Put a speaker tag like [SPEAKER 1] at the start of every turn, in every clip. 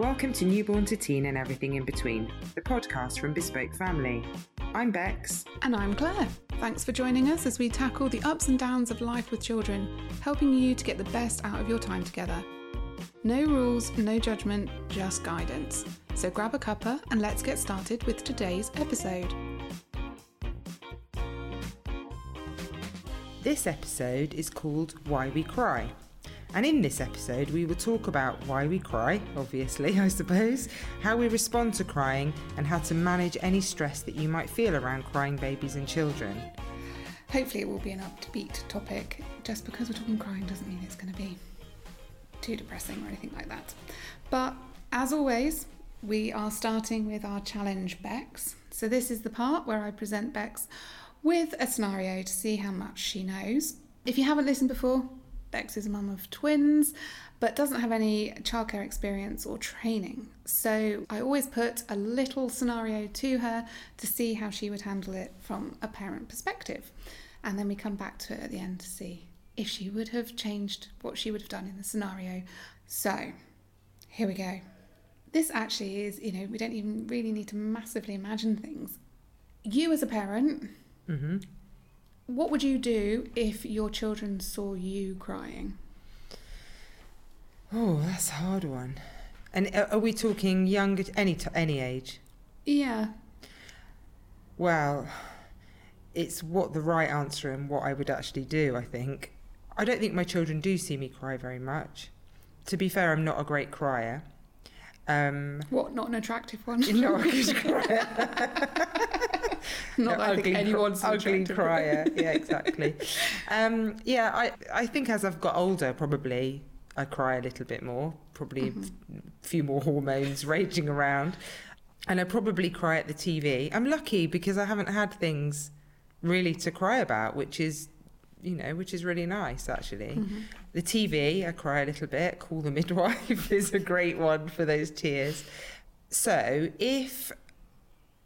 [SPEAKER 1] Welcome to Newborn to Teen and Everything in Between, the podcast from Bespoke Family. I'm Becks.
[SPEAKER 2] And I'm Claire. Thanks for joining us as we tackle the ups and downs of life with children, helping you to get the best out of your time together. No rules, no judgment, just guidance. So grab a cuppa and let's get started with today's episode.
[SPEAKER 1] This episode is called Why We Cry. And in this episode, we will talk about why we cry, obviously, I suppose, how we respond to crying, and how to manage any stress that you might feel around crying babies and children.
[SPEAKER 2] Hopefully, it will be an upbeat topic. Just because we're talking crying doesn't mean it's going to be too depressing or anything like that. But as always, we are starting with our challenge Becks. So, this is the part where I present Becks with a scenario to see how much she knows. If you haven't listened before, Becks is a mum of twins, but doesn't have any childcare experience or training. So I always put a little scenario to her to see how she would handle it from a parent perspective. And then we come back to it at the end to see if she would have changed what she would have done in the scenario. So here we go. This actually is, you know, we don't even really need to massively imagine things. You as a parent,
[SPEAKER 1] Mm-hmm.
[SPEAKER 2] What would you do if your children saw you crying?
[SPEAKER 1] Oh, that's a hard one. And are we talking young, at any t- any age?
[SPEAKER 2] Yeah.
[SPEAKER 1] Well, it's what the right answer and what I would actually do, I think. I don't think my children do see me cry very much. To be fair, I'm not a great crier. Um,
[SPEAKER 2] What, not an attractive one?
[SPEAKER 1] not a good crier.
[SPEAKER 2] not that I think
[SPEAKER 1] ugly,
[SPEAKER 2] anyone's an
[SPEAKER 1] ugly crier. Yeah, exactly. um, yeah, I, I think as I've got older, probably I cry a little bit more. Probably
[SPEAKER 2] Mhm.
[SPEAKER 1] a few more hormones raging around. And I probably cry at the TV. I'm lucky because I haven't had things really to cry about, which is, you know, which is really nice actually.
[SPEAKER 2] Mhm.
[SPEAKER 1] The TV, I cry a little bit. Call the midwife is a great one for those tears. So if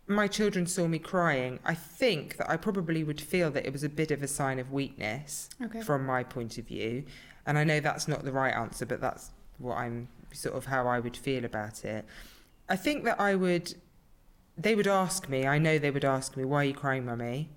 [SPEAKER 1] my children saw me crying, I think that I probably would feel that it was a bit of a sign of weakness
[SPEAKER 2] Okay.
[SPEAKER 1] from my point of view. And I know that's not the right answer, but that's what I'm sort of how I would feel about it. I think that I would, they would ask me, I know they would ask me, why are you crying, mummy?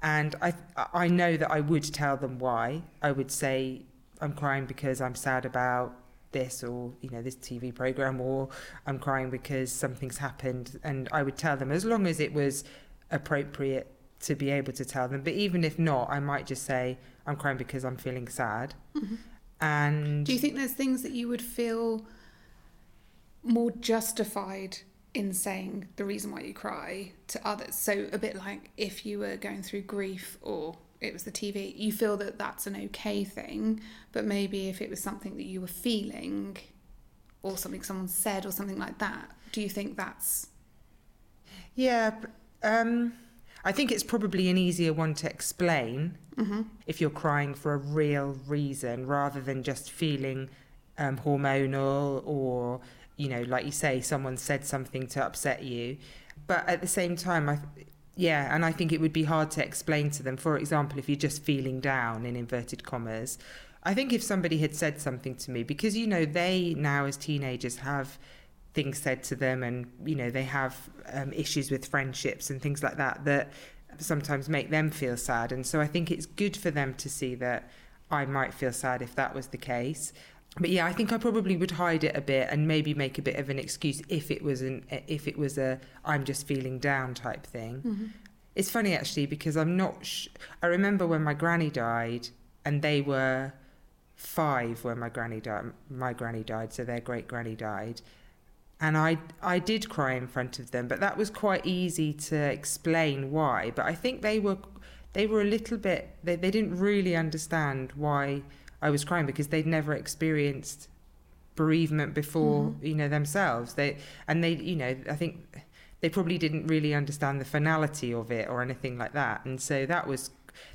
[SPEAKER 1] And I, I know that I would tell them why. I would say, I'm crying because I'm sad about this or, you know, this TV program, or I'm crying because something's happened. And I would tell them as long as it was appropriate to be able to tell them. But even if not, I might just say, I'm crying because I'm feeling sad.
[SPEAKER 2] Mhm.
[SPEAKER 1] And
[SPEAKER 2] Do you think there's things that you would feel more justified in saying the reason why you cry to others? So a bit like if you were going through grief or it was the TV, you feel that that's an okay thing, but maybe if it was something that you were feeling or something someone said or something like that, do you think that's
[SPEAKER 1] yeah, um, I think it's probably an easier one to explain
[SPEAKER 2] Mhm.
[SPEAKER 1] if you're crying for a real reason rather than just feeling um, hormonal or you know like you say someone said something to upset you but at the same time i yeah and i think it would be hard to explain to them for example if you're just feeling down in inverted commas. I think if somebody had said something to me because you know they now as teenagers have things said to them and you know they have um, issues with friendships and things like that that sometimes make them feel sad. And so i think it's good for them to see that i might feel sad if that was the case but yeah i think i probably would hide it a bit and maybe make a bit of an excuse if it was an if it was a i'm just feeling down type thing
[SPEAKER 2] Mhm.
[SPEAKER 1] it's funny actually because i'm not sh- i remember when my granny died and they were five when my granny died my granny died so their great granny died and I I did cry in front of them, but that was quite easy to explain why. But I think they were they were a little bit they, they didn't really understand why I was crying because they'd never experienced bereavement before,
[SPEAKER 2] Mhm.
[SPEAKER 1] you know, themselves. They and they you know, I think they probably didn't really understand the finality of it or anything like that. And so that was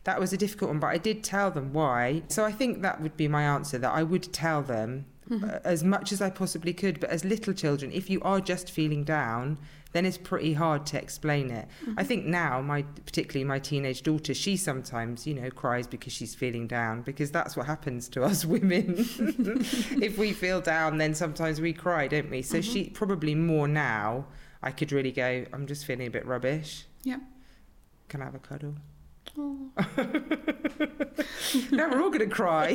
[SPEAKER 1] that was a difficult one, but I did tell them why. So I think that would be my answer that I would tell them
[SPEAKER 2] Mhm.
[SPEAKER 1] uh, as much as I possibly could. But as little children, if you are just feeling down, then it's pretty hard to explain it.
[SPEAKER 2] Mm-hmm.
[SPEAKER 1] I think now, my particularly my teenage daughter, she sometimes, you know, cries because she's feeling down because that's what happens to us women. if we feel down, then sometimes we cry, don't we? So
[SPEAKER 2] Mhm.
[SPEAKER 1] she probably more now. I could really go. I'm just feeling a bit rubbish.
[SPEAKER 2] Yeah.
[SPEAKER 1] Can I have a cuddle?
[SPEAKER 2] Oh.
[SPEAKER 1] now we're all gonna cry.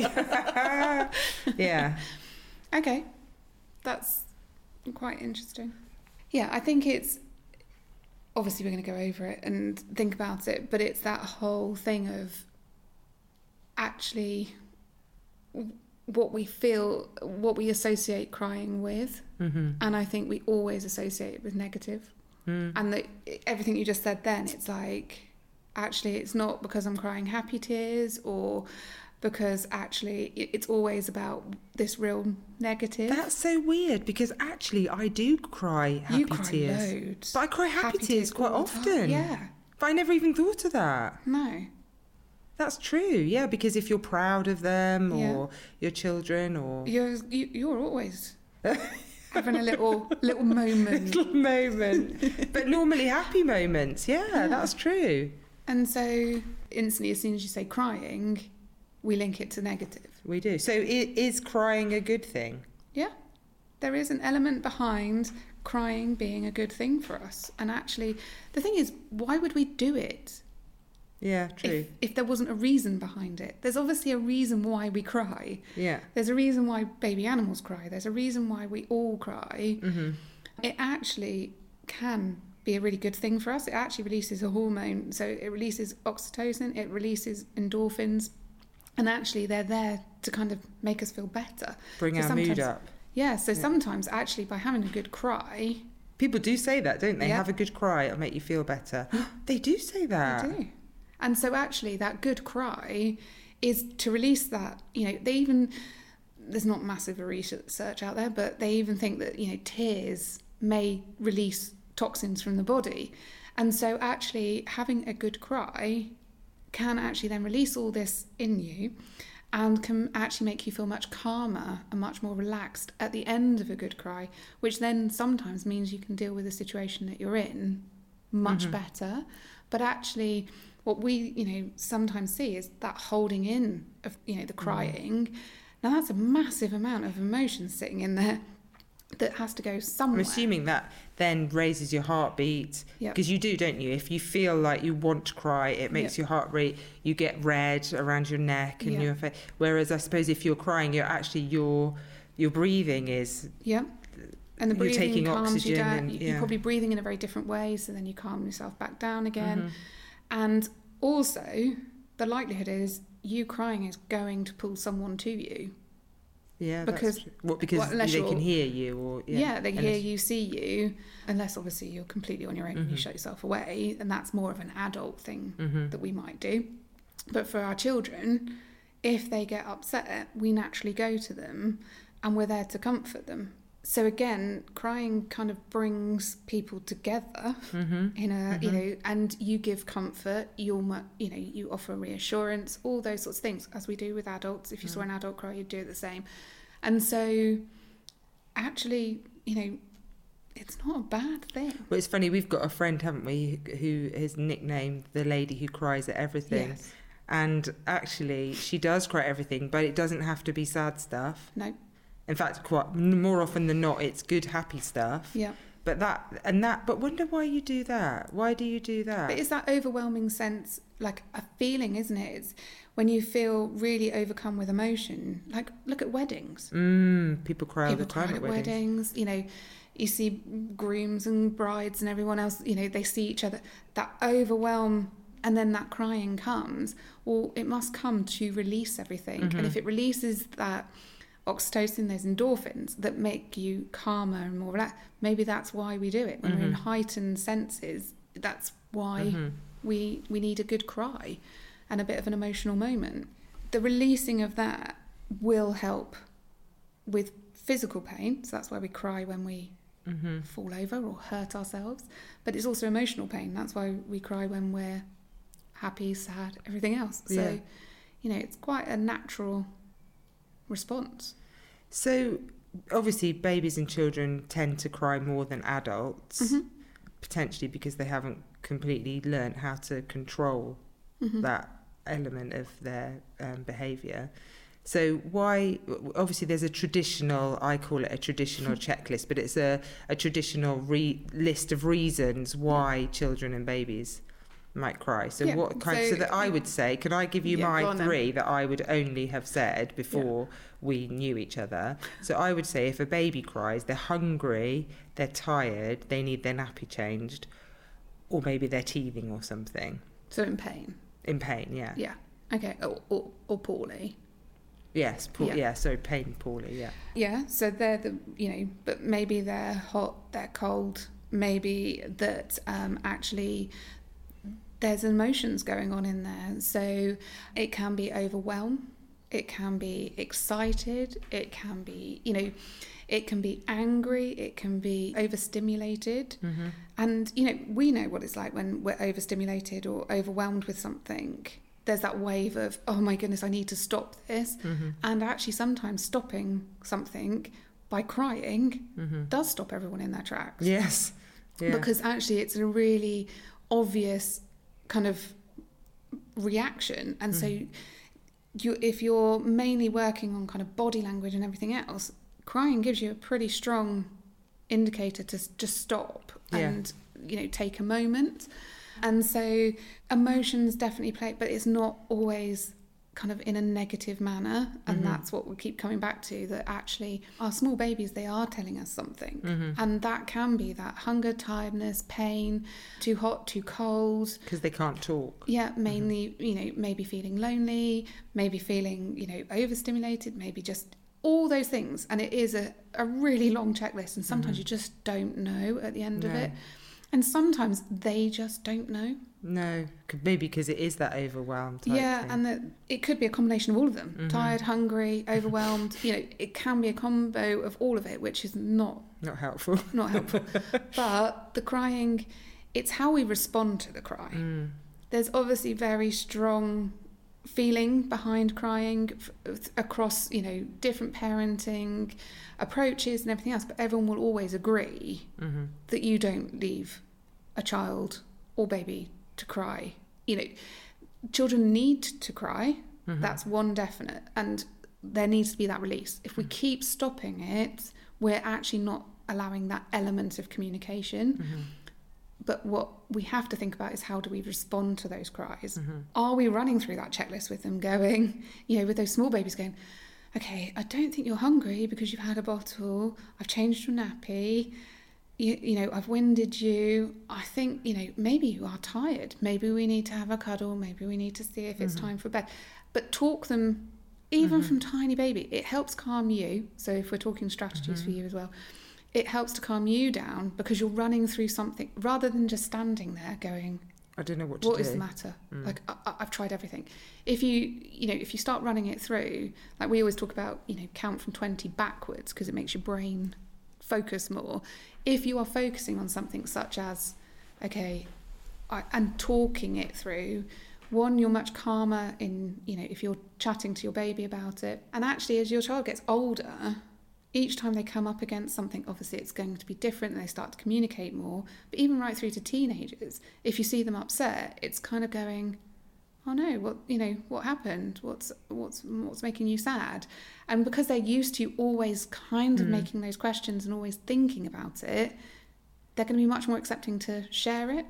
[SPEAKER 1] yeah.
[SPEAKER 2] Okay, that's quite interesting. Yeah, I think it's obviously we're going to go over it and think about it, but it's that whole thing of actually what we feel, what we associate crying with,
[SPEAKER 1] Mm-hmm.
[SPEAKER 2] and I think we always associate it with negative.
[SPEAKER 1] Mm.
[SPEAKER 2] And the, everything you just said then, it's like actually it's not because I'm crying happy tears or because actually it's always about this real negative.
[SPEAKER 1] That's so weird because actually I do cry happy
[SPEAKER 2] you cry
[SPEAKER 1] tears.
[SPEAKER 2] loads.
[SPEAKER 1] But I cry happy, tears quite
[SPEAKER 2] all time.
[SPEAKER 1] often.
[SPEAKER 2] Yeah.
[SPEAKER 1] But I never even thought of that.
[SPEAKER 2] No.
[SPEAKER 1] That's true. Yeah, because if you're proud of them
[SPEAKER 2] Yeah.
[SPEAKER 1] or your children or
[SPEAKER 2] You're you, you're always having a little little moment.
[SPEAKER 1] little moment, but normally happy moments. Yeah,
[SPEAKER 2] Yeah.
[SPEAKER 1] that's true.
[SPEAKER 2] And so instantly as soon as you say crying, we link it to negative.
[SPEAKER 1] We do. So is crying a good thing? Yeah.
[SPEAKER 2] There is an element behind crying being a good thing for us. And actually the thing is, why would we do it
[SPEAKER 1] Yeah, true.
[SPEAKER 2] if, if there wasn't a reason behind it? There's obviously a reason why we cry.
[SPEAKER 1] yeah.
[SPEAKER 2] There's a reason why baby animals cry. There's a reason why we all cry.
[SPEAKER 1] hmm
[SPEAKER 2] it actually can be a really good thing for us. It actually releases a hormone, so it releases oxytocin, it releases endorphins, and actually they're there to kind of make us feel better.
[SPEAKER 1] Bring
[SPEAKER 2] So
[SPEAKER 1] our mood up.
[SPEAKER 2] Yeah, so
[SPEAKER 1] Yeah.
[SPEAKER 2] sometimes actually by having a good cry,
[SPEAKER 1] People do say that, don't they?
[SPEAKER 2] Yeah.
[SPEAKER 1] Have a good cry, it'll make you feel better. they do say that.
[SPEAKER 2] they do. And so actually that good cry is to release that, you know, they even there's not massive research out there, but they even think that, you know, tears may release toxins from the body. And so actually having a good cry can actually then release all this in you and can actually make you feel much calmer and much more relaxed at the end of a good cry, which then sometimes means you can deal with the situation that you're in much
[SPEAKER 1] Mhm.
[SPEAKER 2] better. But actually, what we you know sometimes see is that holding in of you know the crying. Now that's a massive amount of emotion sitting in there that has to go somewhere.
[SPEAKER 1] I'm assuming that then raises your heartbeat
[SPEAKER 2] Yep.
[SPEAKER 1] because you do, don't you? If you feel like you want to cry, it makes your heart rate. You get red around your neck and
[SPEAKER 2] Yeah.
[SPEAKER 1] your face. Whereas I suppose if you're crying, you're actually your your breathing is
[SPEAKER 2] Yeah. And the
[SPEAKER 1] You're
[SPEAKER 2] breathing
[SPEAKER 1] taking
[SPEAKER 2] calms you down.
[SPEAKER 1] and- yeah.
[SPEAKER 2] You're probably breathing in a very different way, so then you calm yourself back down again.
[SPEAKER 1] Mhm.
[SPEAKER 2] And also, the likelihood is you crying is going to pull someone to you.
[SPEAKER 1] Yeah
[SPEAKER 2] Because-
[SPEAKER 1] what because
[SPEAKER 2] well,
[SPEAKER 1] they can hear you or
[SPEAKER 2] Yeah,
[SPEAKER 1] yeah,
[SPEAKER 2] they hear
[SPEAKER 1] unless-
[SPEAKER 2] you, see you, unless obviously you're completely on your own and you
[SPEAKER 1] Mhm.
[SPEAKER 2] shut yourself away, and that's more of an adult thing
[SPEAKER 1] Mhm.
[SPEAKER 2] that we might do. But for our children, if they get upset, we naturally go to them and we're there to comfort them. So again, crying kind of brings people together
[SPEAKER 1] Mhm.
[SPEAKER 2] in a you
[SPEAKER 1] Mhm.
[SPEAKER 2] know, and you give comfort. You'll you know you offer reassurance, all those sorts of things, as we do with adults. If you saw
[SPEAKER 1] Mm.
[SPEAKER 2] an adult cry, you'd do it the same. And so, actually, you know, it's not a bad thing.
[SPEAKER 1] Well, it's funny. We've got a friend, haven't we, who is nicknamed the lady who cries at everything.
[SPEAKER 2] Yes.
[SPEAKER 1] And actually, she does cry at everything, but it doesn't have to be sad stuff.
[SPEAKER 2] No.
[SPEAKER 1] In fact, quite more often than not, it's good, happy stuff.
[SPEAKER 2] Yeah.
[SPEAKER 1] But that and that. But wonder why you do that. Why do you do that?
[SPEAKER 2] But it's that overwhelming sense, like a feeling, isn't it? It's when you feel really overcome with emotion. Like, look at weddings.
[SPEAKER 1] Mm, people cry
[SPEAKER 2] People
[SPEAKER 1] all the time
[SPEAKER 2] cry
[SPEAKER 1] at weddings.
[SPEAKER 2] weddings. You know, you see grooms and brides and everyone else. You know, they see each other. That overwhelm, and then that crying comes. Well, it must come to release everything. And
[SPEAKER 1] Mhm.
[SPEAKER 2] if it releases that oxytocin, those endorphins that make you calmer and more relaxed, maybe that's why we do it. When we're in
[SPEAKER 1] Mhm.
[SPEAKER 2] heightened senses, that's why
[SPEAKER 1] Mhm.
[SPEAKER 2] we we need a good cry and a bit of an emotional moment. The releasing of that will help with physical pain, so that's why we cry when we
[SPEAKER 1] Mhm.
[SPEAKER 2] fall over or hurt ourselves. But it's also emotional pain. That's why we cry when we're happy, sad, everything else. So,
[SPEAKER 1] Yeah.
[SPEAKER 2] you know, it's quite a natural response.
[SPEAKER 1] So, obviously, babies and children tend to cry more than adults.
[SPEAKER 2] Mhm.
[SPEAKER 1] potentially because they haven't completely learnt how to control
[SPEAKER 2] Mhm.
[SPEAKER 1] that element of their um, behaviour. So why? Obviously, there's a traditional. I call it a traditional checklist, but it's a a traditional re- list of reasons why children and babies might cry. So
[SPEAKER 2] Yeah,
[SPEAKER 1] what kind? So,
[SPEAKER 2] so-
[SPEAKER 1] that I would say, can I give you
[SPEAKER 2] Yeah,
[SPEAKER 1] my
[SPEAKER 2] on then.
[SPEAKER 1] three that I would only have said before we knew each other? So I would say if a baby cries, they're hungry, they're tired, they need their nappy changed, or maybe they're teething or something.
[SPEAKER 2] So in pain.
[SPEAKER 1] In pain, yeah.
[SPEAKER 2] Yeah. Okay. Or, or, or poorly.
[SPEAKER 1] Yes, poor,
[SPEAKER 2] Yeah.
[SPEAKER 1] yeah. so pain poorly, yeah.
[SPEAKER 2] Yeah. So they're the, you know, but maybe they're hot, they're cold, maybe that um, actually there's emotions going on in there. So it can be overwhelmed, it can be excited, it can be, you know, it can be angry, it can be overstimulated.
[SPEAKER 1] Mm-hmm.
[SPEAKER 2] And, you know, we know what it's like when we're overstimulated or overwhelmed with something. There's that wave of, oh my goodness, I need to stop this.
[SPEAKER 1] Mm-hmm.
[SPEAKER 2] And actually, sometimes stopping something by crying
[SPEAKER 1] Mm-hmm.
[SPEAKER 2] does stop everyone in their tracks.
[SPEAKER 1] Yes. Yeah.
[SPEAKER 2] Because actually, it's a really obvious kind of reaction. And so,
[SPEAKER 1] Mhm.
[SPEAKER 2] you, if you're mainly working on kind of body language and everything else, crying gives you a pretty strong indicator to just stop
[SPEAKER 1] Yeah.
[SPEAKER 2] and you know take a moment. And so emotions definitely play, but it's not always kind of in a negative manner. And
[SPEAKER 1] Mhm.
[SPEAKER 2] that's what we keep coming back to that actually our small babies, they are telling us something.
[SPEAKER 1] Mhm.
[SPEAKER 2] And that can be that hunger, tiredness, pain, too hot, too cold.
[SPEAKER 1] Because they can't talk.
[SPEAKER 2] Yeah, mainly, you know, maybe feeling lonely, maybe feeling, you know, overstimulated, maybe just all those things. And it is a, a really long checklist. And sometimes
[SPEAKER 1] Mhm.
[SPEAKER 2] you just don't know at the end of it. And sometimes they just don't know.
[SPEAKER 1] No, Could- maybe because it is that overwhelmed.
[SPEAKER 2] Yeah,
[SPEAKER 1] thing.
[SPEAKER 2] and that it could be a combination of all of them
[SPEAKER 1] Mhm.
[SPEAKER 2] tired, hungry, overwhelmed. you know, it can be a combo of all of it, which is not
[SPEAKER 1] not helpful.
[SPEAKER 2] not helpful. but the crying, it's how we respond to the cry.
[SPEAKER 1] Mm.
[SPEAKER 2] There's obviously very strong feeling behind crying f- across, you know, different parenting approaches and everything else, but everyone will always agree
[SPEAKER 1] hmm
[SPEAKER 2] that you don't leave a child or baby to cry. You know, children need to cry.
[SPEAKER 1] hmm
[SPEAKER 2] That's one definite. And there needs to be that release. If we
[SPEAKER 1] Mm.
[SPEAKER 2] keep stopping it, we're actually not allowing that element of communication.
[SPEAKER 1] hmm
[SPEAKER 2] But what we have to think about is how do we respond to those cries?
[SPEAKER 1] hmm
[SPEAKER 2] Are we running through that checklist with them, going, you know, with those small babies going, okay, I don't think you're hungry because you've had a bottle, I've changed your nappy, you, you know, I've winded you. I think, you know, maybe you are tired. Maybe we need to have a cuddle. Maybe we need to see if it's
[SPEAKER 1] Mhm.
[SPEAKER 2] time for bed. But talk them, even
[SPEAKER 1] Mhm.
[SPEAKER 2] from tiny baby. It helps calm you. So if we're talking strategies for
[SPEAKER 1] Mhm.
[SPEAKER 2] you as well, it helps to calm you down because you're running through something rather than just standing there going,
[SPEAKER 1] I don't know what to
[SPEAKER 2] what
[SPEAKER 1] do.
[SPEAKER 2] is the matter?
[SPEAKER 1] Mm.
[SPEAKER 2] Like I, I've tried everything. If you you know if you start running it through, like we always talk about, you know, count from twenty backwards because it makes your brain focus more. If you are focusing on something such as, okay, I, and talking it through, one you're much calmer in you know if you're chatting to your baby about it, and actually as your child gets older. Each time they come up against something, obviously it's going to be different and they start to communicate more. But even right through to teenagers, if you see them upset, it's kind of going, oh no, what you know, what happened? What's what's what's making you sad? And because they're used to always kind of
[SPEAKER 1] Mm.
[SPEAKER 2] making those questions and always thinking about it, they're going to be much more accepting to share it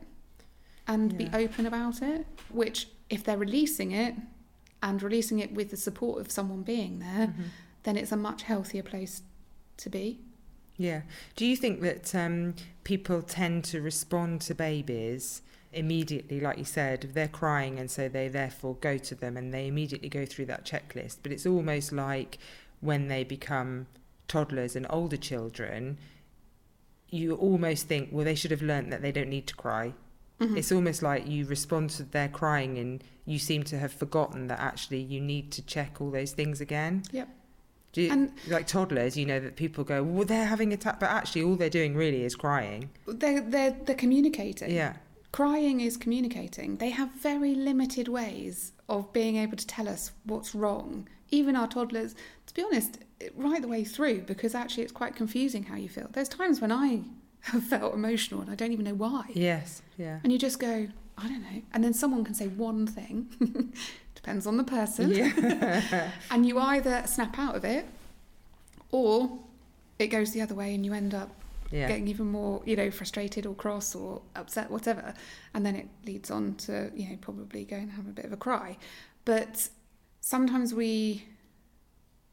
[SPEAKER 2] and be open about it. Which, if they're releasing it and releasing it with the support of someone being there,
[SPEAKER 1] Mhm.
[SPEAKER 2] then it's a much healthier place to be.
[SPEAKER 1] Yeah. Do you think that um, people tend to respond to babies immediately, like you said, if they're crying, and so they therefore go to them and they immediately go through that checklist? But it's almost like when they become toddlers and older children, you almost think, well, they should have learnt that they don't need to cry.
[SPEAKER 2] Mhm.
[SPEAKER 1] It's almost like you respond to their crying and you seem to have forgotten that actually you need to check all those things again.
[SPEAKER 2] Yep.
[SPEAKER 1] Do you,
[SPEAKER 2] And-
[SPEAKER 1] like toddlers, you know, that people go, well, they're having a tap, but actually all they're doing really is crying.
[SPEAKER 2] They're, they're, they're communicating.
[SPEAKER 1] Yeah.
[SPEAKER 2] Crying is communicating. They have very limited ways of being able to tell us what's wrong. Even our toddlers, to be honest, right the way through, because actually it's quite confusing how you feel. There's times when I have felt emotional and I don't even know why.
[SPEAKER 1] Yes. Yeah.
[SPEAKER 2] And you just go, I don't know. And then someone can say one thing, depends on the person.
[SPEAKER 1] Yeah.
[SPEAKER 2] And you either snap out of it or it goes the other way and you end up
[SPEAKER 1] yeah.
[SPEAKER 2] getting even more, you know, frustrated or cross or upset, whatever. And then it leads on to, you know, probably go and have a bit of a cry. But sometimes we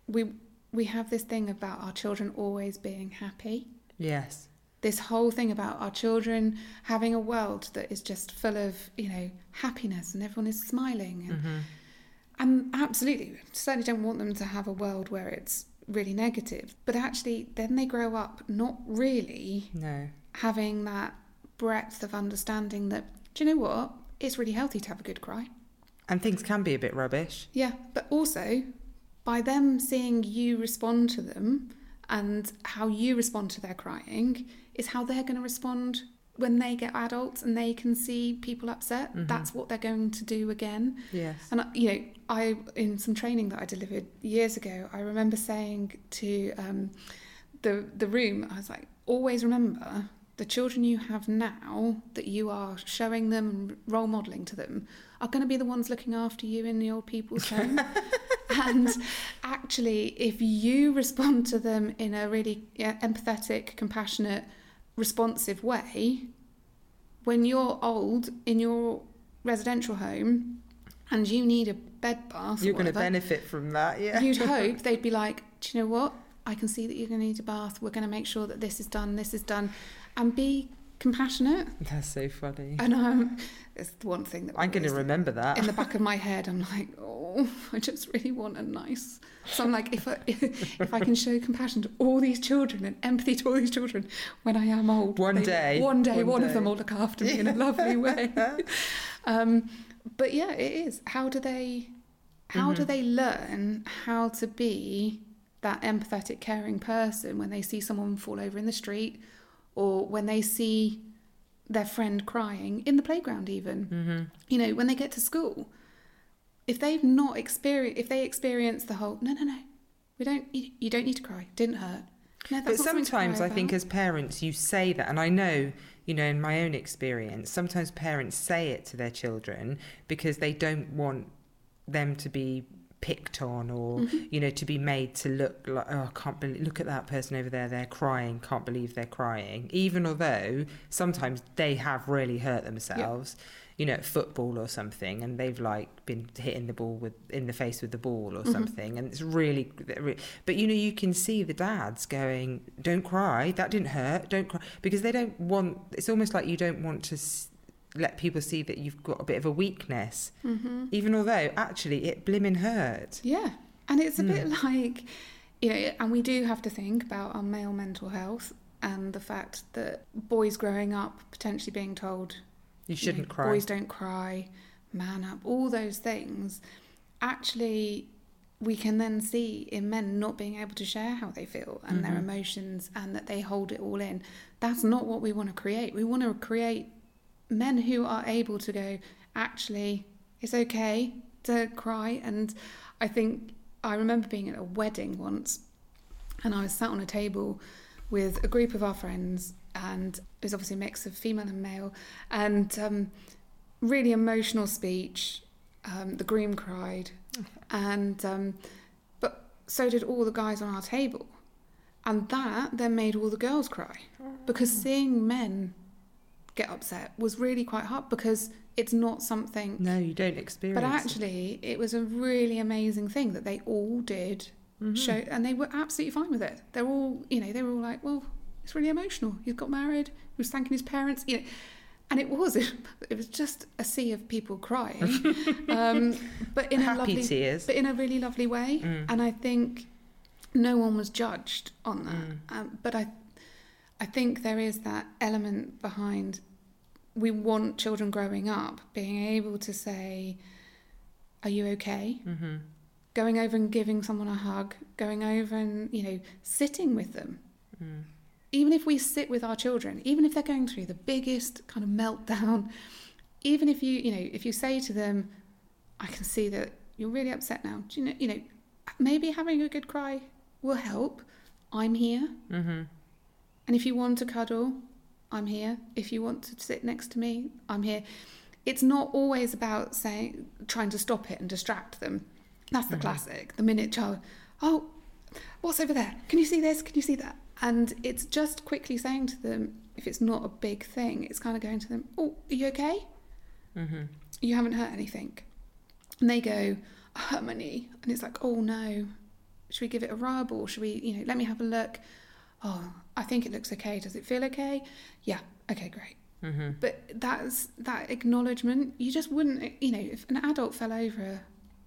[SPEAKER 2] we we have this thing about our children always being happy.
[SPEAKER 1] Yes.
[SPEAKER 2] This whole thing about our children having a world that is just full of, you know, happiness and everyone is smiling and
[SPEAKER 1] hmm
[SPEAKER 2] and absolutely, certainly don't want them to have a world where it's really negative. But actually, then they grow up not really
[SPEAKER 1] No.
[SPEAKER 2] having that breadth of understanding that, do you know what? It's really healthy to have a good cry.
[SPEAKER 1] And things can be a bit rubbish.
[SPEAKER 2] Yeah, but also by them seeing you respond to them and how you respond to their crying is how they're going to respond when they get adults and they can see people upset.
[SPEAKER 1] Mhm.
[SPEAKER 2] That's what they're going to do again.
[SPEAKER 1] Yes.
[SPEAKER 2] And you know, I in some training that I delivered years ago, I remember saying to um, the the room, I was like, always remember the children you have now that you are showing them and role modelling to them are going to be the ones looking after you in the old people's home. and actually, if you respond to them in a really yeah, empathetic, compassionate, responsive way, when you're old in your residential home and you need a bed bath,
[SPEAKER 1] You're going to benefit from that. Yeah.
[SPEAKER 2] you'd hope they'd be like, do you know what? I can see that you're going to need a bath. We're going to make sure that this is done, this is done, and be compassionate.
[SPEAKER 1] That's so funny.
[SPEAKER 2] And um, it's the one thing that
[SPEAKER 1] I'm going to remember that.
[SPEAKER 2] in the back of my head, I'm like, oh, I just really want a nice. So I'm like, if I if I can show compassion to all these children and empathy to all these children when I am old,
[SPEAKER 1] One
[SPEAKER 2] they-
[SPEAKER 1] day,
[SPEAKER 2] one day,
[SPEAKER 1] one
[SPEAKER 2] one, of them will look after me in a lovely way. Um, but yeah, it is. How do they? How do
[SPEAKER 1] Mhm.
[SPEAKER 2] they learn how to be that empathetic, caring person when they see someone fall over in the street, or when they see their friend crying in the playground, even?
[SPEAKER 1] hmm
[SPEAKER 2] you know, when they get to school, if they've not experienced, if they experience the whole, no, no, no, we don't, you, you don't need to cry, didn't hurt. No,
[SPEAKER 1] But sometimes I think as parents, you say that, and I know, you know, in my own experience, sometimes parents say it to their children because they don't want them to be picked on or
[SPEAKER 2] Mhm.
[SPEAKER 1] you know to be made to look like oh I can't believe look at that person over there they're crying can't believe they're crying even although sometimes they have really hurt themselves you know at football or something and they've like been hitting the ball with in the face with the ball or
[SPEAKER 2] Mhm.
[SPEAKER 1] something and it's really but you know you can see the dads going don't cry that didn't hurt don't cry because they don't want it's almost like you don't want to let people see that you've got a bit of a weakness
[SPEAKER 2] Mhm.
[SPEAKER 1] even although actually it blimmin' hurt
[SPEAKER 2] Yeah, and it's a
[SPEAKER 1] Mm.
[SPEAKER 2] bit like, you know, and we do have to think about our male mental health and the fact that boys growing up potentially being told
[SPEAKER 1] you
[SPEAKER 2] you know,
[SPEAKER 1] shouldn't cry
[SPEAKER 2] Boys don't cry, man up, all those things. Actually, we can then see in men not being able to share how they feel and their
[SPEAKER 1] Mhm.
[SPEAKER 2] emotions and that they hold it all in. That's not what we want to create. We want to create men who are able to go, actually, it's okay to cry. And I think I remember being at a wedding once and I was sat on a table with a group of our friends and it was obviously a mix of female and male and um, really emotional speech. Um, the groom cried and um, but so did all the guys on our table. And that then made all the girls cry. Because seeing men get upset was really quite hard because it's not something
[SPEAKER 1] no you don't experience
[SPEAKER 2] but actually it was a really amazing thing that they all did
[SPEAKER 1] Mhm.
[SPEAKER 2] show and they were absolutely fine with it. They're all you know they were all like well it's really emotional. He's got married. He was thanking his parents you know. And it was it was just a sea of people crying. Um, but in a
[SPEAKER 1] happy
[SPEAKER 2] lovely
[SPEAKER 1] tears.
[SPEAKER 2] but in a really lovely way.
[SPEAKER 1] Mm.
[SPEAKER 2] and i think no one was judged on that.
[SPEAKER 1] Mm.
[SPEAKER 2] um, but i i think there is that element behind we want children growing up being able to say are you okay
[SPEAKER 1] hmm
[SPEAKER 2] going over and giving someone a hug, going over and, you know, sitting with them.
[SPEAKER 1] Mm.
[SPEAKER 2] Even if we sit with our children, even if they're going through the biggest kind of meltdown, even if you, you know, if you say to them, I can see that you're really upset now. Do you know, you know, maybe having a good cry will help. I'm here.
[SPEAKER 1] hmm
[SPEAKER 2] And if you want to cuddle, I'm here. If you want to sit next to me, I'm here. It's not always about saying trying to stop it and distract them. That's the
[SPEAKER 1] Mhm.
[SPEAKER 2] classic. The minute child, oh, what's over there? Can you see this? Can you see that? And it's just quickly saying to them, if it's not a big thing, it's kind of going to them, oh, are you okay?
[SPEAKER 1] Mm-hmm.
[SPEAKER 2] You haven't hurt anything. And they go, I hurt my knee. And it's like, oh no, should we give it a rub or should we, you know, let me have a look? Oh, I think it looks okay. Does it feel okay? Yeah, okay, great.
[SPEAKER 1] Mm-hmm.
[SPEAKER 2] But that's that acknowledgement. You just wouldn't, you know, if an adult fell over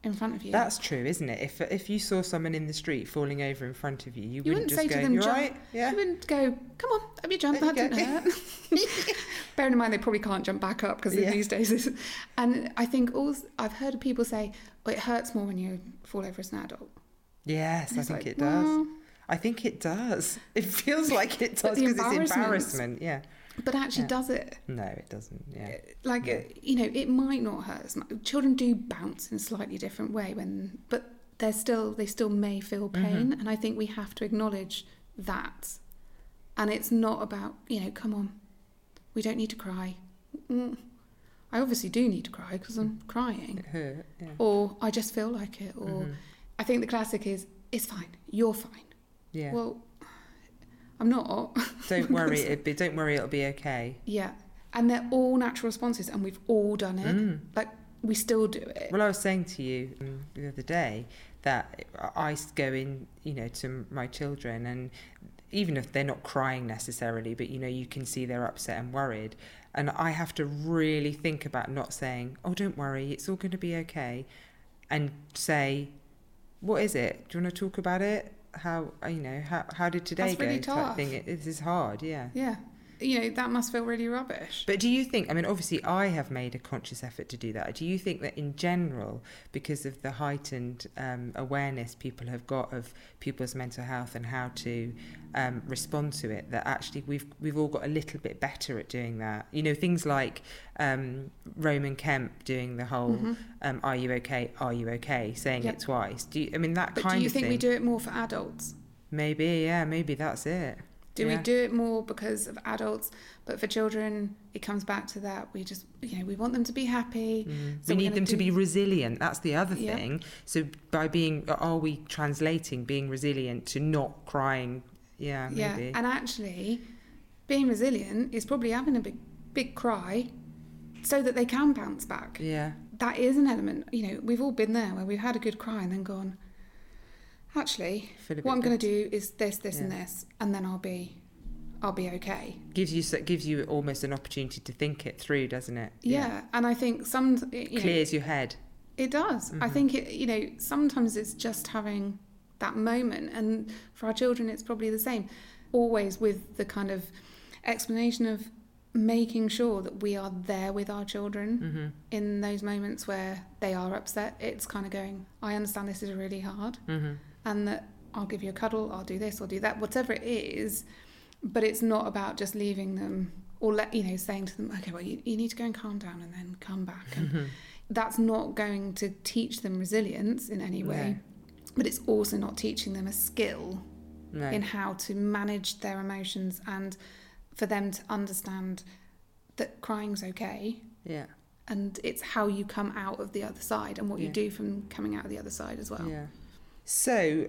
[SPEAKER 2] in front of you,
[SPEAKER 1] That's true, isn't it? If if you saw someone in the street falling over in front of you, you,
[SPEAKER 2] You
[SPEAKER 1] wouldn't,
[SPEAKER 2] wouldn't
[SPEAKER 1] just
[SPEAKER 2] say
[SPEAKER 1] go,
[SPEAKER 2] to them,
[SPEAKER 1] "You
[SPEAKER 2] "Jump."
[SPEAKER 1] right? Yeah.
[SPEAKER 2] you wouldn't go, come on, have you jumped?
[SPEAKER 1] There
[SPEAKER 2] That
[SPEAKER 1] you
[SPEAKER 2] didn't hurt. Bearing in mind they probably can't jump back up because
[SPEAKER 1] Yeah.
[SPEAKER 2] these days. It's, and I think also I've heard people say, oh, it hurts more when you fall over as an adult.
[SPEAKER 1] Yes, I think
[SPEAKER 2] like,
[SPEAKER 1] it does.
[SPEAKER 2] well,
[SPEAKER 1] I think it does. It feels like it does because it's
[SPEAKER 2] embarrassment-.
[SPEAKER 1] Yeah.
[SPEAKER 2] but actually,
[SPEAKER 1] Yeah.
[SPEAKER 2] does it?
[SPEAKER 1] No, it doesn't. Yeah.
[SPEAKER 2] Like
[SPEAKER 1] Yeah.
[SPEAKER 2] uh, you know, it might not hurt as much. Children do bounce in a slightly different way when, but they're still they still may feel
[SPEAKER 1] Mm-hmm.
[SPEAKER 2] pain, and I think we have to acknowledge that. And it's not about you know, come on, we don't need to cry. Mm. I obviously do need to cry because I'm crying,
[SPEAKER 1] It hurt. Yeah.
[SPEAKER 2] or I just feel like it, or
[SPEAKER 1] Mhm.
[SPEAKER 2] I think the classic is it's fine, you're fine.
[SPEAKER 1] Yeah.
[SPEAKER 2] Well, I'm not.
[SPEAKER 1] don't worry. It be, don't worry. It'll be okay.
[SPEAKER 2] Yeah. And they're all natural responses, and we've all done it.
[SPEAKER 1] Mm.
[SPEAKER 2] Like, we still do it.
[SPEAKER 1] Well, I was saying to you um, the other day that I go in, you know, to my children, and even if they're not crying necessarily, but you know, you can see they're upset and worried, and I have to really think about not saying, "Oh, don't worry, it's all going to be okay," and say, "What is it? Do you want to talk about it? How you know how how did today
[SPEAKER 2] That's
[SPEAKER 1] go?"
[SPEAKER 2] really
[SPEAKER 1] type
[SPEAKER 2] tough.
[SPEAKER 1] thing. It, this is hard, yeah.
[SPEAKER 2] Yeah. You know, that must feel really rubbish.
[SPEAKER 1] But do you think, I mean, obviously, I have made a conscious effort to do that. Do you think that in general, because of the heightened um, awareness people have got of people's mental health and how to um, respond to it, that actually we've we've all got a little bit better at doing that? You know, things like um, Roman Kemp doing the whole
[SPEAKER 2] Mhm.
[SPEAKER 1] um, "Are you okay? Are you okay?" saying
[SPEAKER 2] Yep.
[SPEAKER 1] it twice. Do you, I mean that
[SPEAKER 2] But
[SPEAKER 1] kind
[SPEAKER 2] do you think
[SPEAKER 1] thing?
[SPEAKER 2] we do it more for adults?
[SPEAKER 1] Maybe, yeah, maybe that's it.
[SPEAKER 2] Do
[SPEAKER 1] Yeah.
[SPEAKER 2] we do it more because of adults? But for children, it comes back to that. We just, you know, we want them to be happy.
[SPEAKER 1] Mm.
[SPEAKER 2] So
[SPEAKER 1] we need them to be resilient. That's the other
[SPEAKER 2] Yeah.
[SPEAKER 1] thing. So by being, are we translating being resilient to not crying? Yeah,
[SPEAKER 2] yeah.
[SPEAKER 1] maybe.
[SPEAKER 2] And actually, being resilient is probably having a big, big cry so that they can bounce back.
[SPEAKER 1] yeah,
[SPEAKER 2] that is an element. You know, we've all been there where we've had a good cry and then gone, actually, what I'm going to do is this, this, and this, and then I'll be, I'll be okay.
[SPEAKER 1] gives you gives you almost an opportunity to think it through, doesn't it?
[SPEAKER 2] Yeah, and I think some, you know,
[SPEAKER 1] clears your head.
[SPEAKER 2] it does. I
[SPEAKER 1] Mhm.
[SPEAKER 2] think it, you know, sometimes it's just having that moment, and for our children, it's probably the same. Always with the kind of explanation of making sure that we are there with our children
[SPEAKER 1] hmm
[SPEAKER 2] in those moments where they are upset. It's kind of going, I understand this is really hard.
[SPEAKER 1] hmm
[SPEAKER 2] and that I'll give you a cuddle, I'll do this, I'll do that, whatever it is. But it's not about just leaving them or let you know saying to them, okay, well you, you need to go and calm down and then come back. And
[SPEAKER 1] hmm
[SPEAKER 2] that's not going to teach them resilience in any way. But it's also not teaching them a skill
[SPEAKER 1] No.
[SPEAKER 2] in how to manage their emotions and for them to understand that crying's okay
[SPEAKER 1] yeah.
[SPEAKER 2] and it's how you come out of the other side and what you do from coming out of the other side as well.
[SPEAKER 1] Yeah. So,